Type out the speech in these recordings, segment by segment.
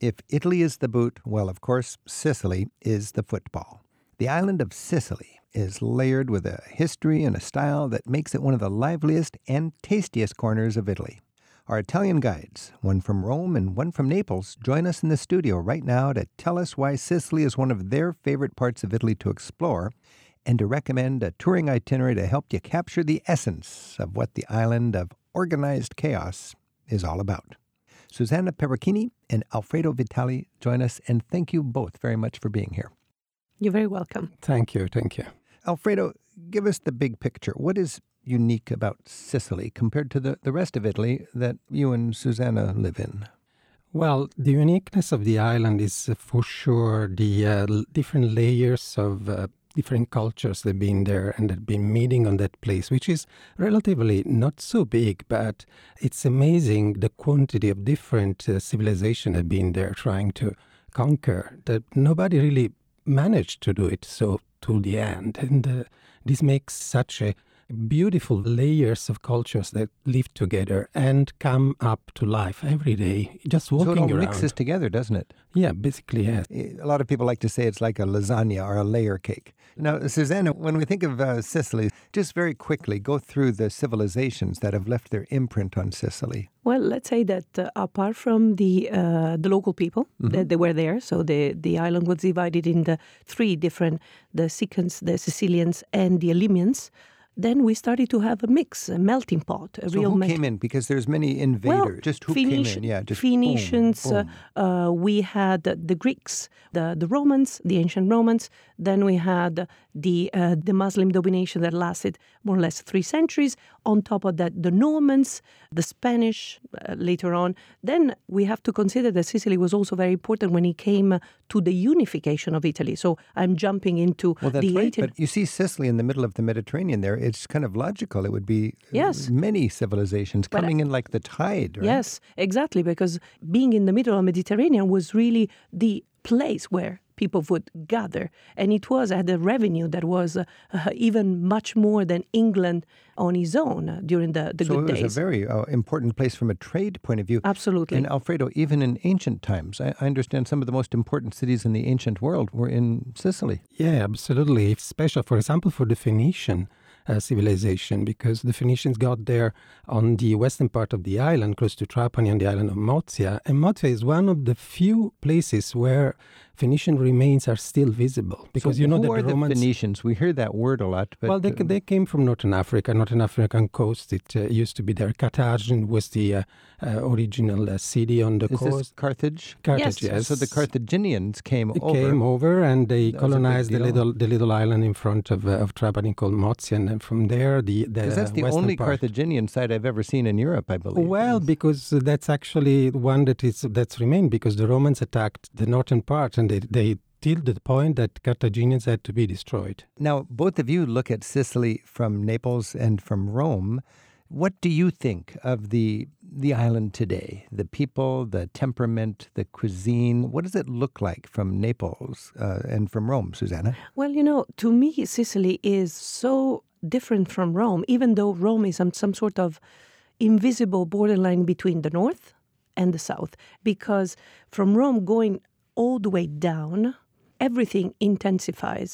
If Italy is the boot, well, of course, Sicily is the football. The island of Sicily is layered with a history and a style that makes it one of the liveliest and tastiest corners of Italy. Our Italian guides, one from Rome and one from Naples, join us in the studio right now to tell us why Sicily is one of their favorite parts of Italy to explore and to recommend a touring itinerary to help you capture the essence of what the island of organized chaos is all about. Susanna Perucchini and Alfredo Vitali join us, and thank you both very much for being here. You're very welcome. Thank you. Thank you. Alfredo, give us the big picture. What is unique about Sicily compared to the, the rest of Italy that you and Susanna live in? Well, the uniqueness of the island is uh, for sure the uh, different layers of uh, different cultures that have been there and have been meeting on that place, which is relatively not so big, but it's amazing the quantity of different uh, civilizations have been there trying to conquer that nobody really managed to do it so to the end. And uh, this makes such a beautiful layers of cultures that live together and come up to life every day, just walking so it all around. mixes together, doesn't it? Yeah, basically, yes. A lot of people like to say it's like a lasagna or a layer cake. Now, Susanna, when we think of uh, Sicily, just very quickly go through the civilizations that have left their imprint on Sicily. Well, let's say that uh, apart from the uh, the local people, Mm-hmm. that they were there. So the the island was divided into three different: the Sicans, the Sicilians, and the Elimians. Then we started to have a mix, a melting pot, a So real who came in? Because there's many invaders. Well, just who Phoenici- came in? Yeah, just boom, Phoenicians. boom. Uh, uh, we had the Greeks, the the Romans, the ancient Romans. Then we had the uh, the Muslim domination that lasted more or less three centuries. On top of that, the Normans, the Spanish uh, later on. Then we have to consider that Sicily was also very important when it came to the unification of Italy. So I'm jumping into Well, that's the right. 18 But you see Sicily in the middle of the Mediterranean there. It's kind of logical. It would be uh, Yes. many civilizations But, uh, coming in like the tide, right? Yes, exactly. Because being in the middle of the Mediterranean was really the place where people would gather, and it was had a revenue that was uh, uh, even much more than England on its own uh, during the, the So good it was days. a very uh, important place from a trade point of view. Absolutely. And Alfredo, even in ancient times, I, I understand some of the most important cities in the ancient world were in Sicily. Yeah, absolutely. It's special, for example, for the Phoenician Uh, civilization, because the Phoenicians got there on the western part of the island, close to Trapani on the island of Mozia. And Mozia is one of the few places where Phoenician remains are still visible. Because so you know who that are the the Romans. Phoenicians? We hear that word a lot, but well, they, uh, they came from Northern Africa, Northern African coast. It uh, used to be there. Carthage was the uh, uh, original uh, city on the is this coast. Carthage? Carthage, Yes. yes. So the Carthaginians came They over. came over and they That was a big colonized the little the little island in front of uh, of Trapani called Mozia, and then from there the the Because that's the western only part. Carthaginian site I've ever seen in Europe, I believe. Well, Is- because that's actually one that is that's remained because the Romans attacked the northern part and they they till the point that Carthaginians had to be destroyed. Now, both of you look at Sicily from Naples and from Rome. What do you think of the the island today? The people, the temperament, the cuisine. What does it look like from Naples uh, and from Rome, Susanna? Well, you know, to me, Sicily is so different from Rome, even though Rome is some, some sort of invisible borderline between the north and the south. Because from Rome going all the way down, everything intensifies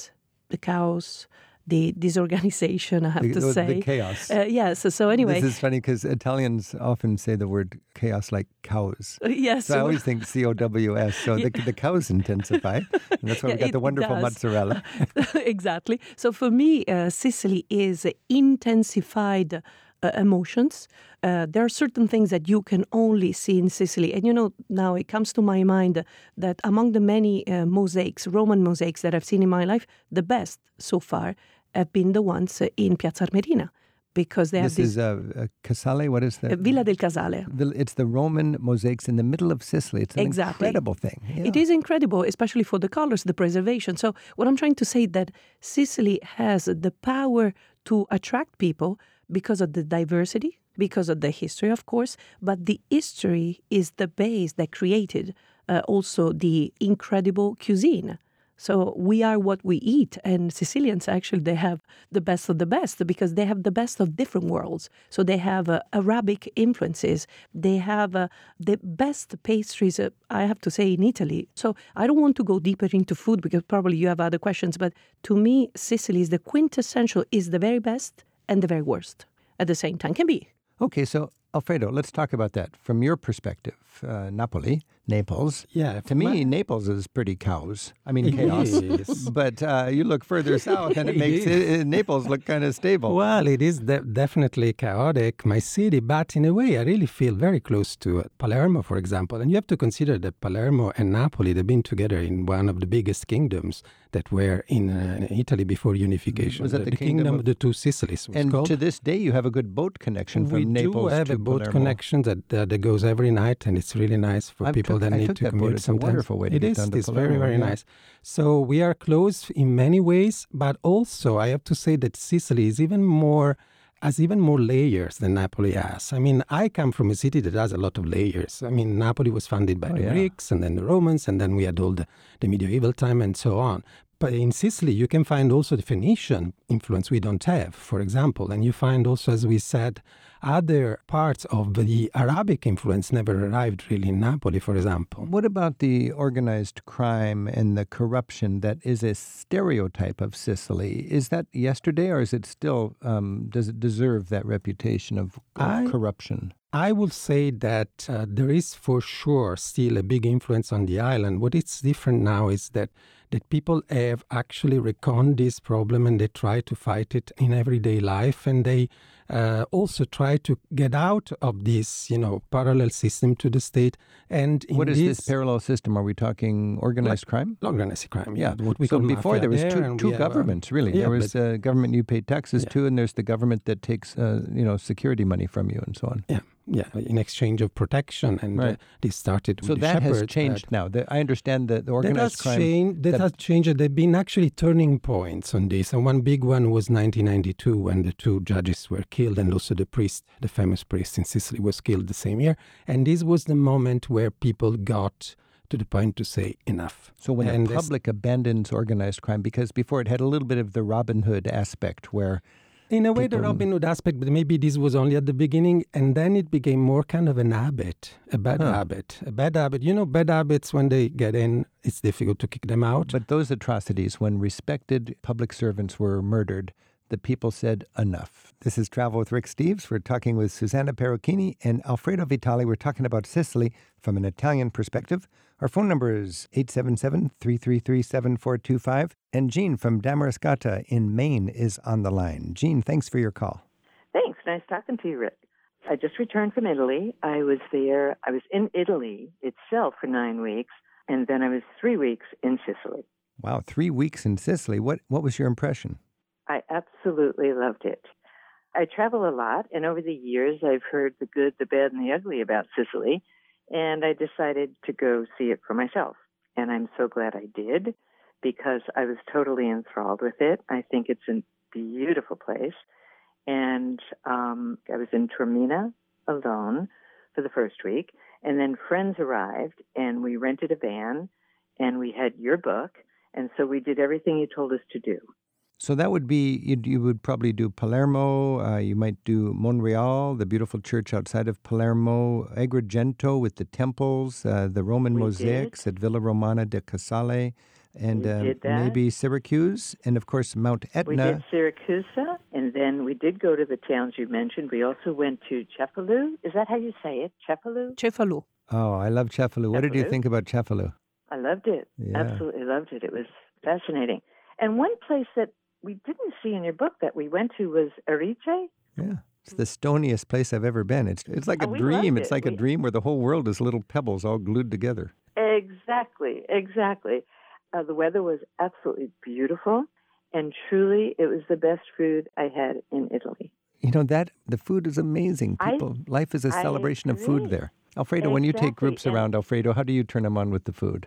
the chaos, the disorganization, I have The- to the- the say. chaos. Uh, yes. So, so anyway. This is funny because Italians often say the word chaos like cows. yes. So I always think C O W S. So the, the cows intensify. And that's why Yeah, we got the wonderful does. mozzarella. exactly. So for me, uh, Sicily is intensified uh, emotions. Uh, there are certain things that you can only see in Sicily. And you know, now it comes to my mind that among the many uh, mosaics, Roman mosaics that I've seen in my life, the best so far have been the ones uh, in Piazza Armerina because they have This this is a, uh, Casale. What is that? uh, Villa del Casale. The, it's the Roman mosaics in the middle of Sicily. It's an Exactly. incredible thing. It Yeah. is incredible, especially for the colors, the preservation. So, what I'm trying to say that Sicily has the power to attract people because of the diversity, because of the history, of course, but the history is the base that created uh, also the incredible cuisine So we are what we eat, and Sicilians actually they have the best of the best because they have the best of different worlds. So they have uh, Arabic influences, they have uh, the best pastries. Uh, I have to say in Italy. So I don't want to go deeper into food because probably you have other questions, but to me, Sicily is the quintessential, is the very best and the very worst at the same time. Can be. Okay, so Alfredo, let's talk about that from your perspective. Uh, Napoli, Naples. Yeah. To me, my- Naples is pretty cows. I mean, chaos. is. but uh, you look further south, and it makes it, Naples look kind of stable. Well, it is de- definitely chaotic, my city, but in a way, I really feel very close to uh, Palermo, for example. And you have to consider that Palermo and Napoli, they've been together in one of the biggest kingdoms that were in uh, Italy before unification. Was that the the kingdom kingdom of- of the two Sicilies? Was and called. to this day, you have a good boat connection from we Naples do have to a boat Palermo. connection that uh, that goes every night, and it's really nice for I've people took- that I need to commute. It's a wonderful way to It get is. down to It's very very yeah. nice. So we are close in many ways, but also I have to say that Sicily is even more has even more layers than Napoli has. I mean, I come from a city that has a lot of layers. I mean, Napoli was founded by Oh, the yeah. Greeks and then the Romans, and then we had all the, the medieval time and so on. But in Sicily, you can find also the Phoenician influence we don't have, for example. And you find also, as we said, other parts of the Arabic influence never arrived really in Napoli, for example. What about the organized crime and the corruption that is a stereotype of Sicily? Is that yesterday, or is it still? Um, does it deserve that reputation of, of I- corruption? I will say that uh, there is for sure still a big influence on the island. What is different now is that that people have actually reckoned this problem and they try to fight it in everyday life, and they uh, also try to get out of this, you know, parallel system to the state. And in What is this parallel system? Are we talking organized crime? organized crime? Yeah, what we so call before there was there, two, and two we have, uh, governments, really. yeah, there was but- a government you pay taxes Yeah. to, and there's the government that takes, uh, you know, security money from you and so on. yeah, yeah, in exchange of protection, and uh, Right. this started with So the that has shepherds, changed now. The, I understand that the That has crime. changed. That, that- has changed. There have been actually turning points on this, and one big one was 1992 when the two judges were killed, and also the priest, the famous priest in Sicily, was killed the same year. And this was the moment where people got to the point to say enough. So when and the public abandons organized crime, because before it had a little bit of the Robin Hood aspect, where In a way, the people- Robin Hood aspect, but maybe this was only at the beginning, and then it became more kind of an habit, a bad Huh. habit, a bad habit. You know, bad habits when they get in, it's difficult to kick them out. But those atrocities, when respected public servants were murdered, the people said enough. This is Travel with Rick Steves. We're talking with Susanna Perucchini and Alfredo Vitali. We're talking about Sicily from an Italian perspective. Our phone number is 877 333 7425. And Jean from Damariscotta in Maine is on the line. Jean, thanks for your call. Thanks. Nice talking to you, Rick. I just returned from Italy. I was there, I was in Italy itself for nine weeks, and then I was three weeks in Sicily. Wow, three weeks in Sicily. What, what was your impression? I absolutely loved it. I travel a lot, and over the years, I've heard the good, the bad, and the ugly about Sicily, and I decided to go see it for myself. And I'm so glad I did because I was totally enthralled with it. I think it's a beautiful place. And um, I was in Taormina alone for the first week, and then friends arrived, and we rented a van, and we had your book, and so we did everything you told us to do. So that would be, you, you would probably do Palermo, uh, you might do Monreale, the beautiful church outside of Palermo, Agrigento with the temples, uh, the Roman We mosaics at Villa Romana de Casale, and uh, maybe Syracuse, and of course Mount Etna. We did Syracuse, and then we did go to the towns you mentioned. We also went to Cefalù. Is that how you say it? Cefalù? Cefalu. Oh, I love Cefalù. What did you think about Cefalù? I loved it. Yeah. Absolutely loved it. It was fascinating. And one place that we didn't see in your book that we went to was Erice. Yeah. It's the stoniest place I've ever been. It's it's like a Oh, dream. loved It's it. like a dream where the whole world is little pebbles all glued together. Exactly, exactly. Uh, the weather was absolutely beautiful, and truly, it was the best food I had in Italy. You know that the food is amazing. I- People, life is a celebration of food there. Alfredo, when you take groups and- around, Alfredo, how do you turn them on with the food?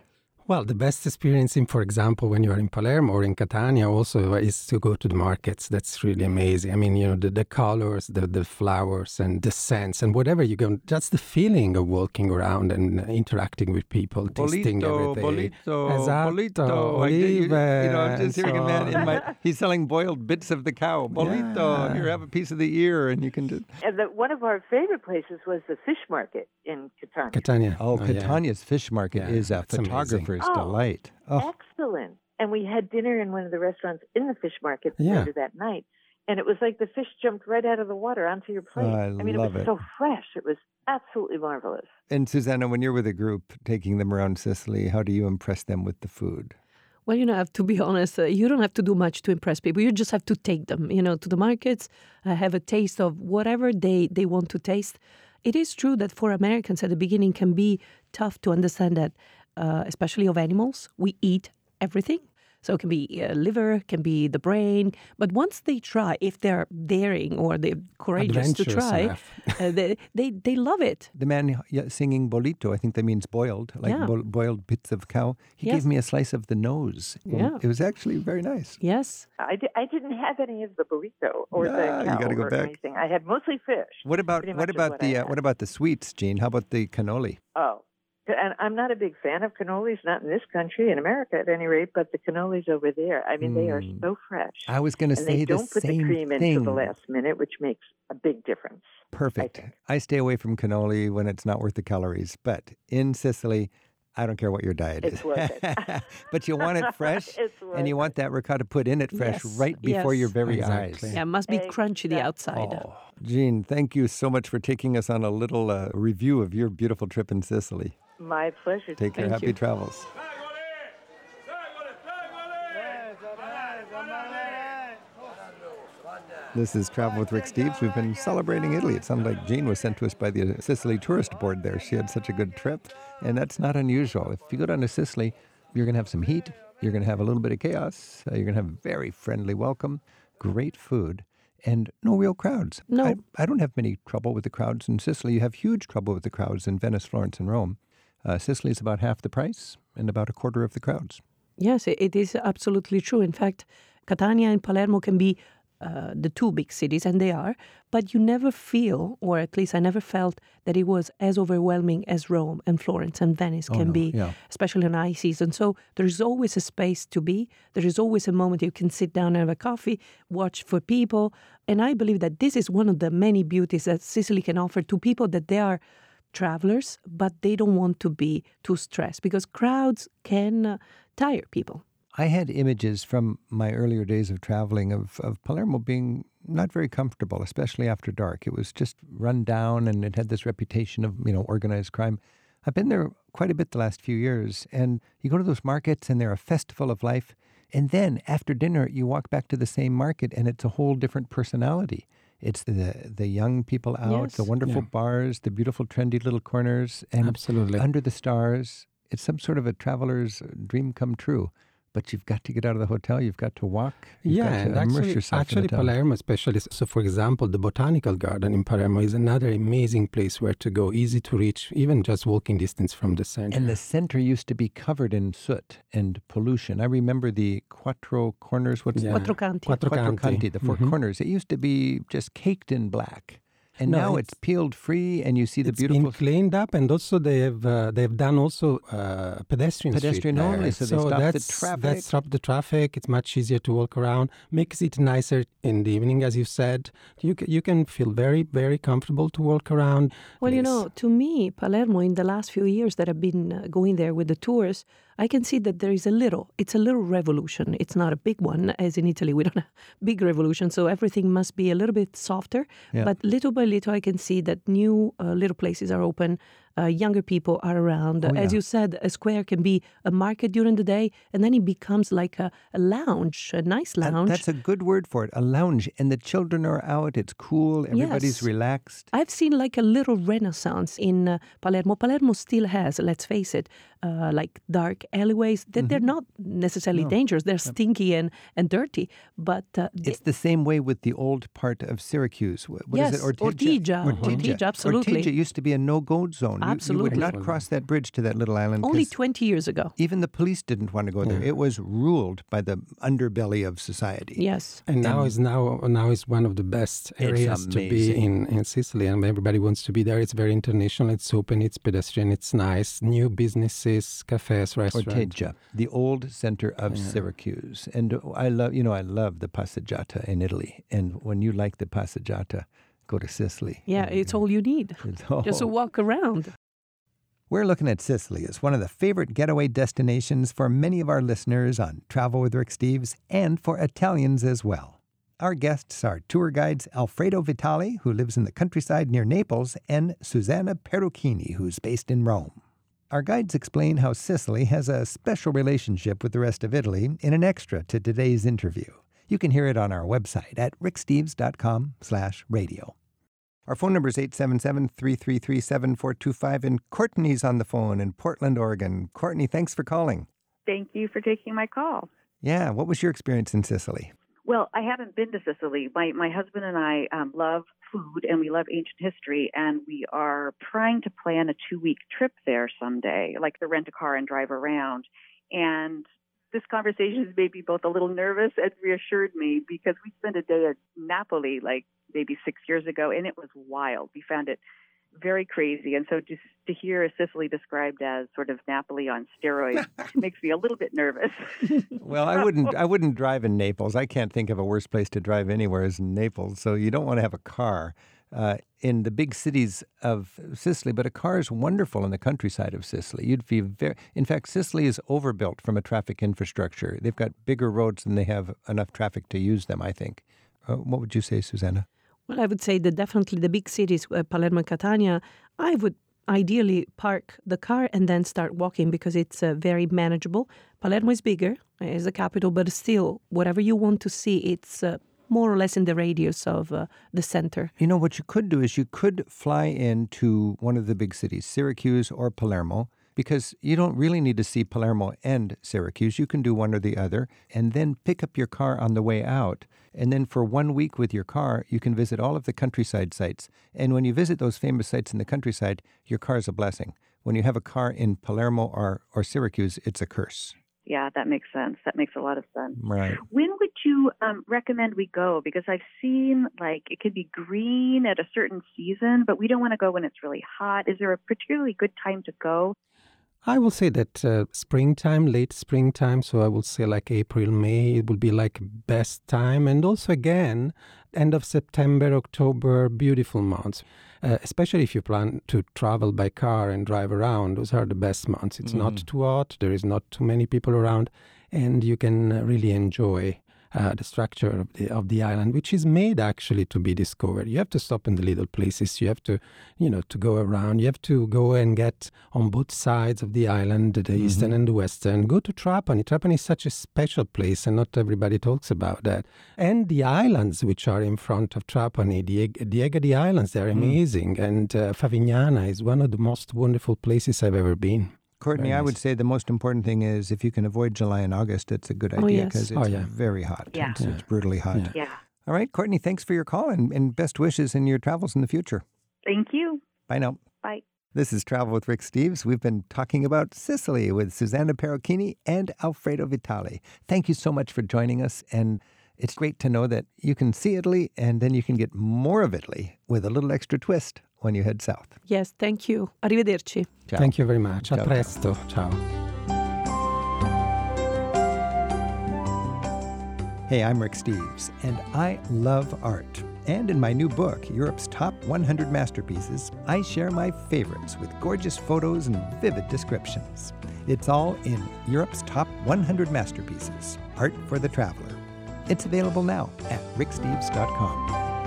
Well, the best experience, in, for example, when you are in Palermo or in Catania, also uh, is to go to the markets. That's really amazing. I mean, you know, the, the colors, the, the flowers, and the scents, and whatever you go, just the feeling of walking around and interacting with people, tasting Bollito, everything. bollito, Esatto, bollito. Like, you, you know, I'm just hearing a man in my. He's selling boiled bits of the cow. Bollito. Yeah. Here, have a piece of the ear, and you can just. Uh, and the, one of our favorite places was the fish market in Catania. Catania. Oh, oh yeah. Catania's fish market Yeah, is a that's amazing. photographer's Oh. delight. Oh, Excellent. And we had dinner in one of the restaurants in the fish market Yeah. later that night. And it was like the fish jumped right out of the water onto your plate. I mean, love it was it. so fresh. It was absolutely marvelous. and Susanna, when you're with a group taking them around Sicily, how do you impress them with the food? Well, you know, I have to be honest, uh, you don't have to do much to impress people. You just have to take them, you know, to the markets, uh, have a taste of whatever they, they want to taste. It is true that for Americans at the beginning can be tough to understand that, uh, especially of animals, we eat everything. So it can be uh, liver, can be the brain. But once they try, if they're daring or they're courageous to try, uh, they, they, they love it. The man singing bollito, I think that means boiled, like Yeah. bo- boiled bits of cow. He Yes. gave me a slice of the nose. Yeah. It was actually very nice. Yes. I, I didn't have any of the burrito or Ah, the you cow gotta go or back. anything. I had mostly fish. What about what about what the uh, what about the sweets, Jean? How about the cannoli? Oh, and I'm not a big fan of cannolis, not in this country, in America at any rate, but the cannolis over there, I mean, they are Mm. so fresh. I was going to and say they the don't put the cream thing. into the last minute, which makes a big difference. Perfect. think. I stay away from cannoli when it's not worth the calories. But in Sicily, I don't care what your diet is. It's worth it. but you want it fresh, It's worth and you want that ricotta put in it fresh Yes, right before your very Exactly. eyes. Yeah, it must be crunchy the outside. Oh, Jean, thank you so much for taking us on a little uh, review of your beautiful trip in Sicily. My pleasure. Take care. Thank Happy you. travels. This is Travel with Rick Steves. We've been celebrating Italy. It sounded like Jean was sent to us by the Sicily Tourist Board there. She had such a good trip, and that's not unusual. If you go down to Sicily, you're going to have some heat, you're going to have a little bit of chaos, uh, you're going to have very friendly welcome, great food, and no real crowds. No. I, I don't have many trouble with the crowds in Sicily. You have huge trouble with the crowds in Venice, Florence, and Rome. Uh, Sicily is about half the price and about a quarter of the crowds. Yes, it- is absolutely true. In fact, Catania and Palermo can be uh, the two big cities, and they are, but you never feel, or at least I never felt, that it was as overwhelming as Rome and Florence and Venice Oh, can no, be, yeah. especially in high season. So there is always a space to be. There is always a moment you can sit down and have a coffee, watch for people. And I believe that this is one of the many beauties that Sicily can offer to people that they are travelers, but they don't want to be too stressed because crowds can uh, tire people. I had images from my earlier days of traveling of, of Palermo being not very comfortable, especially after dark. It was just run down and it had this reputation of, you know, organized crime. I've been there quite a bit the last few years, and you go to those markets and they're a festival of life. And then after dinner, you walk back to the same market and it's a whole different personality. It's the the young people out, the wonderful Yeah. bars, the beautiful trendy little corners, and Absolutely. under the stars. It's some sort of a traveler's dream come true. But you've got to get out of the hotel. You've got to walk. You've yeah, got to immerse actually, yourself in actually the town. Palermo, especially so. For example, the botanical garden in Palermo is another amazing place where to go, easy to reach, even just walking distance from the center. And the center used to be covered in soot and pollution. I remember the Quattro Corners. What's Yeah. Quattro Canti. Quattro Quattro Canti. Canti, the 4 Mhm. corners. It used to be just caked in black. And No, now it's, it's- peeled free, and you see the It's beautiful been cleaned up, and also they have uh, they've done also uh, pedestrian street Pedestrian there. only, so they stop the traffic. That stopped the traffic. It's much easier to walk around. Makes it nicer in the evening, as you said. You ca- you can feel very very comfortable to walk around. Well, you know, to me, Palermo, in the last few years that I've been uh, going there with the tours, I can see that there is a little, it's a little revolution. It's not a big one, as in Italy, we don't have big revolution. So everything must be a little bit softer. Yeah. But little by little, I can see that new uh, little places are open. Uh, younger people are around. Oh, As you said, a square can be a market during the day, and then it becomes like a, a lounge, a nice That- lounge. that's a good word for it. A lounge, and the children are out. It's cool. Everybody's Yes. relaxed. I've seen like a little renaissance in uh, Palermo. Palermo still has, let's face it, uh, like dark alleyways. That they're not necessarily Mm-hmm. No. dangerous. They're stinky and, and dirty, but uh, It's the same way with the old part of Syracuse. Wh- What is Yes, it? Ortigia. Ortigia. Ortigia, absolutely. Ortigia used to be a no-go zone. You- You, absolutely. would not cross that bridge to that little island. Only 20 years ago. even the police didn't want to go there. Yeah. It was ruled by the underbelly of society. Yes. And now And- is now now is one of the best areas to be in, in Sicily, and everybody wants to be there. It's very international. It's open. It's pedestrian. It's nice. New businesses, cafes, restaurants. Ortigia, the old center of Syracuse. And I love, you know, I love the passeggiata in Italy. And when you like the passeggiata, go to Sicily. Yeah, it's all you need. It's- Just to walk around. We're looking at Sicily as one of the favorite getaway destinations for many of our listeners on Travel with Rick Steves and for Italians as well. Our guests are tour guides Alfredo Vitali, who lives in the countryside near Naples, and Susanna Perucchini, who's based in Rome. Our guides explain how Sicily has a special relationship with the rest of Italy in an extra to today's interview. You can hear it on our website at ricksteves.com slash radio. Our phone number is 877-333-7425, and Courtney's on the phone in Portland, Oregon. Courtney, thanks for calling. Thank you for taking my call. Yeah, what was your experience in Sicily? Well, I haven't been to Sicily. My my husband and I um, love food and we love ancient history, and we are trying to plan a two week trip there someday, like to rent a car and drive around. And this conversation has made me both a little nervous and reassured me because we spent a day at Napoli like maybe six years ago, and it was wild. We found it very crazy, and so just to hear Sicily described as sort of Napoli on steroids makes me a little bit nervous. Well, I wouldn't I wouldn't drive in Naples. I can't think of a worse place to drive anywhere as in Naples. So you don't want to have a car uh, in the big cities of Sicily, but a car is wonderful in the countryside of Sicily. You'd be very In fact, Sicily is overbuilt from a traffic infrastructure. They've got bigger roads than they have enough traffic to use them, I think. Uh, what would you say, Susanna? Well, I would say that definitely the big cities, uh, Palermo and Catania, I would ideally park the car and then start walking because it's uh, very manageable. Palermo is bigger, is the capital, but still, whatever you want to see, it's uh, more or less in the radius of uh, the center. You know, what you could do is you could fly into one of the big cities, Syracuse or Palermo, because you don't really need to see Palermo and Syracuse. You can do one or the other and then pick up your car on the way out. And then for one week with your car, you can visit all of the countryside sites. And when you visit those famous sites in the countryside, your car is a blessing. When you have a car in Palermo or, or Syracuse, it's a curse. Yeah, that makes sense. That makes a lot of sense. Right. When would you um, recommend we go? Because I've seen like it could be green at a certain season, but we don't want to go when it's really hot. Is there a particularly good time to go? I will say that uh, springtime, late springtime, so I will say like April, May, it will be like best time. And also again, end of September, October, beautiful months. Uh, especially if you plan to travel by car and drive around, those are the best months. It's not too hot, there is not too many people around, and you can really enjoy uh, the structure of the of the island, which is made actually to be discovered. You have to stop in the little places. You have to, you know, to go around. You have to go and get on both sides of the island, the eastern and the western. Go to Trapani. Trapani is such a special place, and not everybody talks about that. And the islands which are in front of Trapani, the the Egadi Islands, they're amazing. And uh, Favignana is one of the most wonderful places I've ever been. Courtney, Very I would say the most important thing is if you can avoid July and August, it's a good Oh, idea yes. because it's Oh, yeah. very hot. Yeah. It's, it's brutally hot. Yeah. Yeah. All right, Courtney, thanks for your call and, and best wishes in your travels in the future. Thank you. Bye now. Bye. This is Travel with Rick Steves. We've been talking about Sicily with Susanna Perucchini and Alfredo Vitali. Thank you so much for joining us. And it's great to know that you can see Italy and then you can get more of Italy with a little extra twist when you head south. Yes, thank you. Arrivederci. Ciao. Thank you very much. Ciao, A ciao. presto. Ciao. Hey, I'm Rick Steves, and I love art. And in my new book, Europe's Top 100 Masterpieces, I share my favorites with gorgeous photos and vivid descriptions. It's all in Europe's Top 100 Masterpieces Art for the Traveler. It's available now at ricksteves.com.